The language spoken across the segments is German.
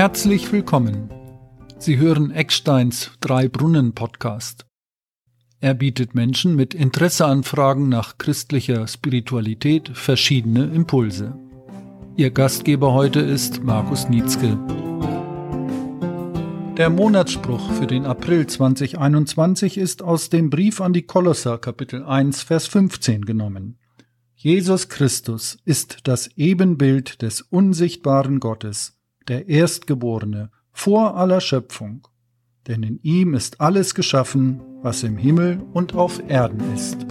Herzlich willkommen. Sie hören Ecksteins Drei Brunnen Podcast. Er bietet Menschen mit Interesseanfragen nach christlicher Spiritualität verschiedene Impulse. Ihr Gastgeber heute ist Markus Nietzsche. Der Monatsspruch für den April 2021 ist aus dem Brief an die Kolosser Kapitel 1 Vers 15 genommen. Jesus Christus ist das Ebenbild des unsichtbaren Gottes, der Erstgeborene, vor aller Schöpfung. Denn in ihm ist alles geschaffen, was im Himmel und auf Erden ist.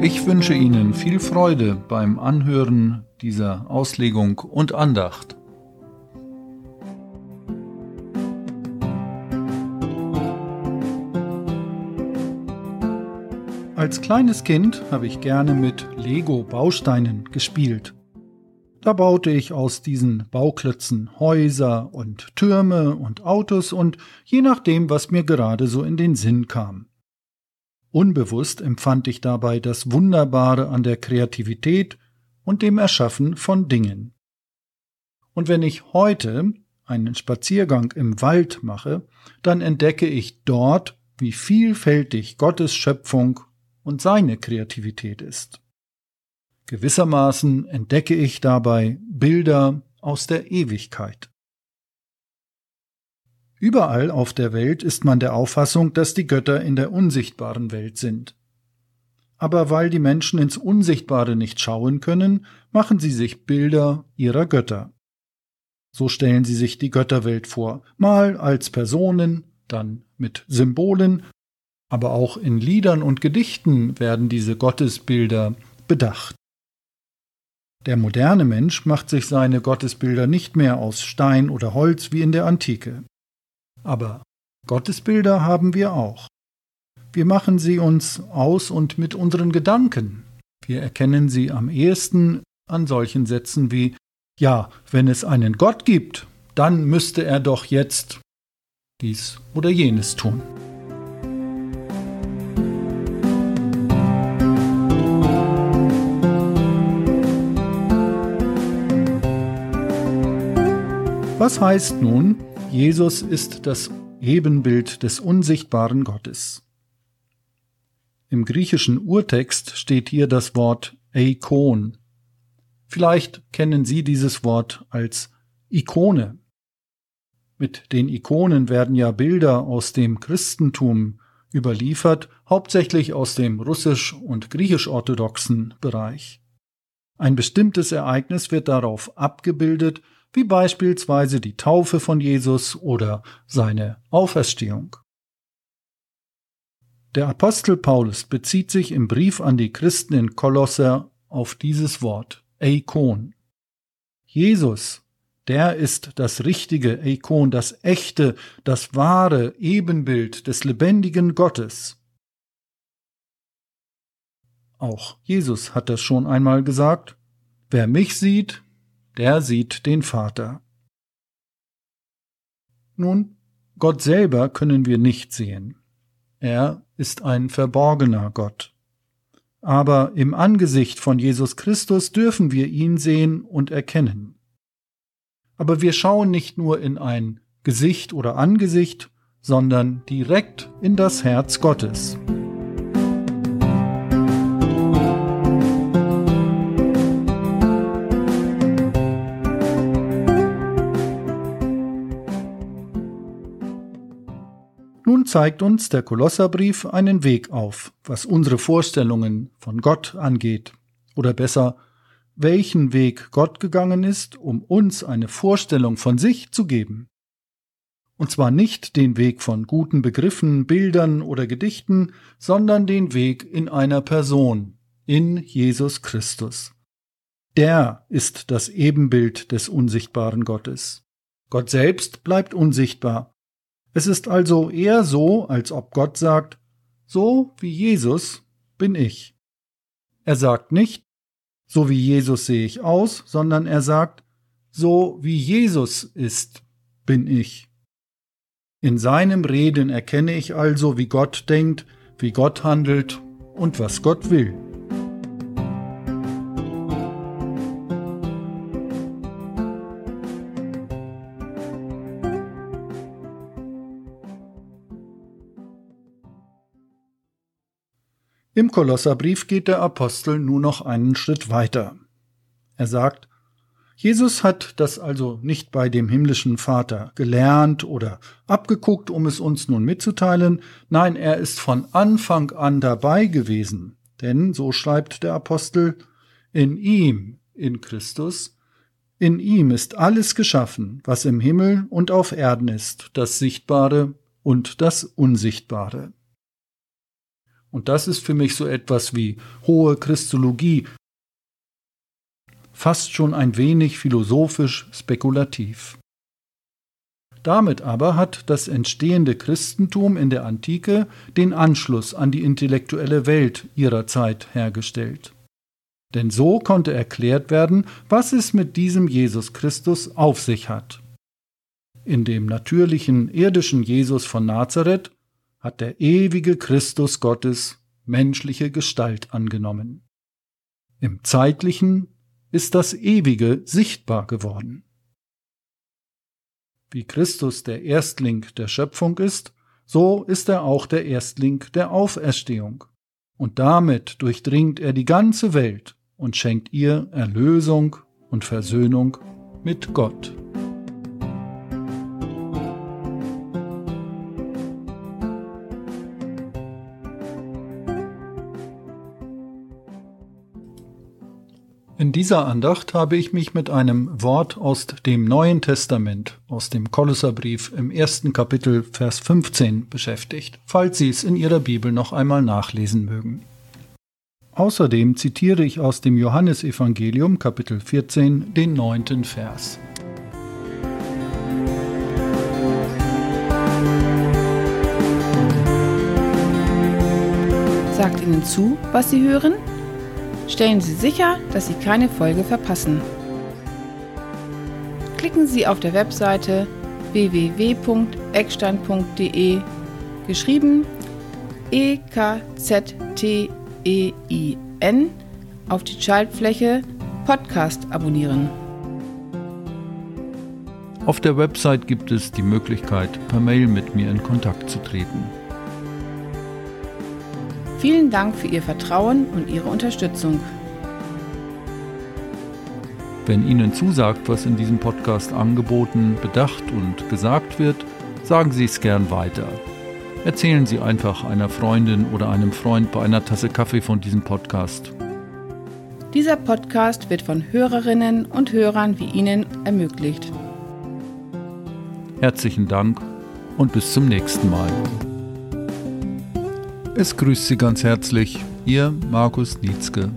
Ich wünsche Ihnen viel Freude beim Anhören dieser Auslegung und Andacht. Als kleines Kind habe ich gerne mit Lego-Bausteinen gespielt. Da baute ich aus diesen Bauklötzen Häuser und Türme und Autos und je nachdem, was mir gerade so in den Sinn kam. Unbewusst empfand ich dabei das Wunderbare an der Kreativität und dem Erschaffen von Dingen. Und wenn ich heute einen Spaziergang im Wald mache, dann entdecke ich dort, wie vielfältig Gottes Schöpfung und seine Kreativität ist. Gewissermaßen entdecke ich dabei Bilder aus der Ewigkeit. Überall auf der Welt ist man der Auffassung, dass die Götter in der unsichtbaren Welt sind. Aber weil die Menschen ins Unsichtbare nicht schauen können, machen sie sich Bilder ihrer Götter. So stellen sie sich die Götterwelt vor, mal als Personen, dann mit Symbolen, aber auch in Liedern und Gedichten werden diese Gottesbilder bedacht. Der moderne Mensch macht sich seine Gottesbilder nicht mehr aus Stein oder Holz wie in der Antike. Aber Gottesbilder haben wir auch. Wir machen sie uns aus und mit unseren Gedanken. Wir erkennen sie am ehesten an solchen Sätzen wie Ja, wenn es einen Gott gibt, dann müsste er doch jetzt dies oder jenes tun. Was heißt nun, Jesus ist das Ebenbild des unsichtbaren Gottes? Im griechischen Urtext steht hier das Wort Eikon. Vielleicht kennen Sie dieses Wort als Ikone. Mit den Ikonen werden ja Bilder aus dem Christentum überliefert, hauptsächlich aus dem russisch- und griechisch-orthodoxen Bereich. Ein bestimmtes Ereignis wird darauf abgebildet wie beispielsweise die Taufe von Jesus oder seine Auferstehung. Der Apostel Paulus bezieht sich im Brief an die Christen in Kolosser auf dieses Wort, Eikon. Jesus, der ist das richtige Eikon, das echte, das wahre Ebenbild des lebendigen Gottes. Auch Jesus hat das schon einmal gesagt, wer mich sieht, der sieht den Vater. Nun, Gott selber können wir nicht sehen. Er ist ein verborgener Gott. Aber im Angesicht von Jesus Christus dürfen wir ihn sehen und erkennen. Aber wir schauen nicht nur in ein Gesicht oder Angesicht, sondern direkt in das Herz Gottes. Nun zeigt uns der Kolosserbrief einen Weg auf, was unsere Vorstellungen von Gott angeht, oder besser, welchen Weg Gott gegangen ist, um uns eine Vorstellung von sich zu geben. Und zwar nicht den Weg von guten Begriffen, Bildern oder Gedichten, sondern den Weg in einer Person, in Jesus Christus. Der ist das Ebenbild des unsichtbaren Gottes. Gott selbst bleibt unsichtbar, es ist also eher so, als ob Gott sagt, so wie Jesus bin ich. Er sagt nicht, so wie Jesus sehe ich aus, sondern er sagt, so wie Jesus ist, bin ich. In seinem Reden erkenne ich also, wie Gott denkt, wie Gott handelt und was Gott will. Im Kolosserbrief geht der Apostel nun noch einen Schritt weiter. Er sagt, Jesus hat das also nicht bei dem himmlischen Vater gelernt oder abgeguckt, um es uns nun mitzuteilen, nein, er ist von Anfang an dabei gewesen, denn, so schreibt der Apostel, in ihm, in Christus, in ihm ist alles geschaffen, was im Himmel und auf Erden ist, das Sichtbare und das Unsichtbare. Und das ist für mich so etwas wie hohe Christologie, fast schon ein wenig philosophisch spekulativ. Damit aber hat das entstehende Christentum in der Antike den Anschluss an die intellektuelle Welt ihrer Zeit hergestellt. Denn so konnte erklärt werden, was es mit diesem Jesus Christus auf sich hat. In dem natürlichen irdischen Jesus von Nazareth hat der ewige Christus Gottes menschliche Gestalt angenommen. Im zeitlichen ist das Ewige sichtbar geworden. Wie Christus der Erstling der Schöpfung ist, so ist er auch der Erstling der Auferstehung. Und damit durchdringt er die ganze Welt und schenkt ihr Erlösung und Versöhnung mit Gott. Dieser Andacht habe ich mich mit einem Wort aus dem Neuen Testament, aus dem Kolosserbrief im ersten Kapitel, Vers 15 beschäftigt, falls Sie es in Ihrer Bibel noch einmal nachlesen mögen. Außerdem zitiere ich aus dem Johannesevangelium Kapitel 14 den neunten Vers. Sagt Ihnen zu, was Sie hören? Stellen Sie sicher, dass Sie keine Folge verpassen. Klicken Sie auf der Webseite www.eckstein.de geschrieben E K Z T E I N auf die Schaltfläche Podcast abonnieren. Auf der Website gibt es die Möglichkeit, per Mail mit mir in Kontakt zu treten. Vielen Dank für Ihr Vertrauen und Ihre Unterstützung. Wenn Ihnen zusagt, was in diesem Podcast angeboten, bedacht und gesagt wird, sagen Sie es gern weiter. Erzählen Sie einfach einer Freundin oder einem Freund bei einer Tasse Kaffee von diesem Podcast. Dieser Podcast wird von Hörerinnen und Hörern wie Ihnen ermöglicht. Herzlichen Dank und bis zum nächsten Mal. Es grüßt Sie ganz herzlich, Ihr Markus Nietzke.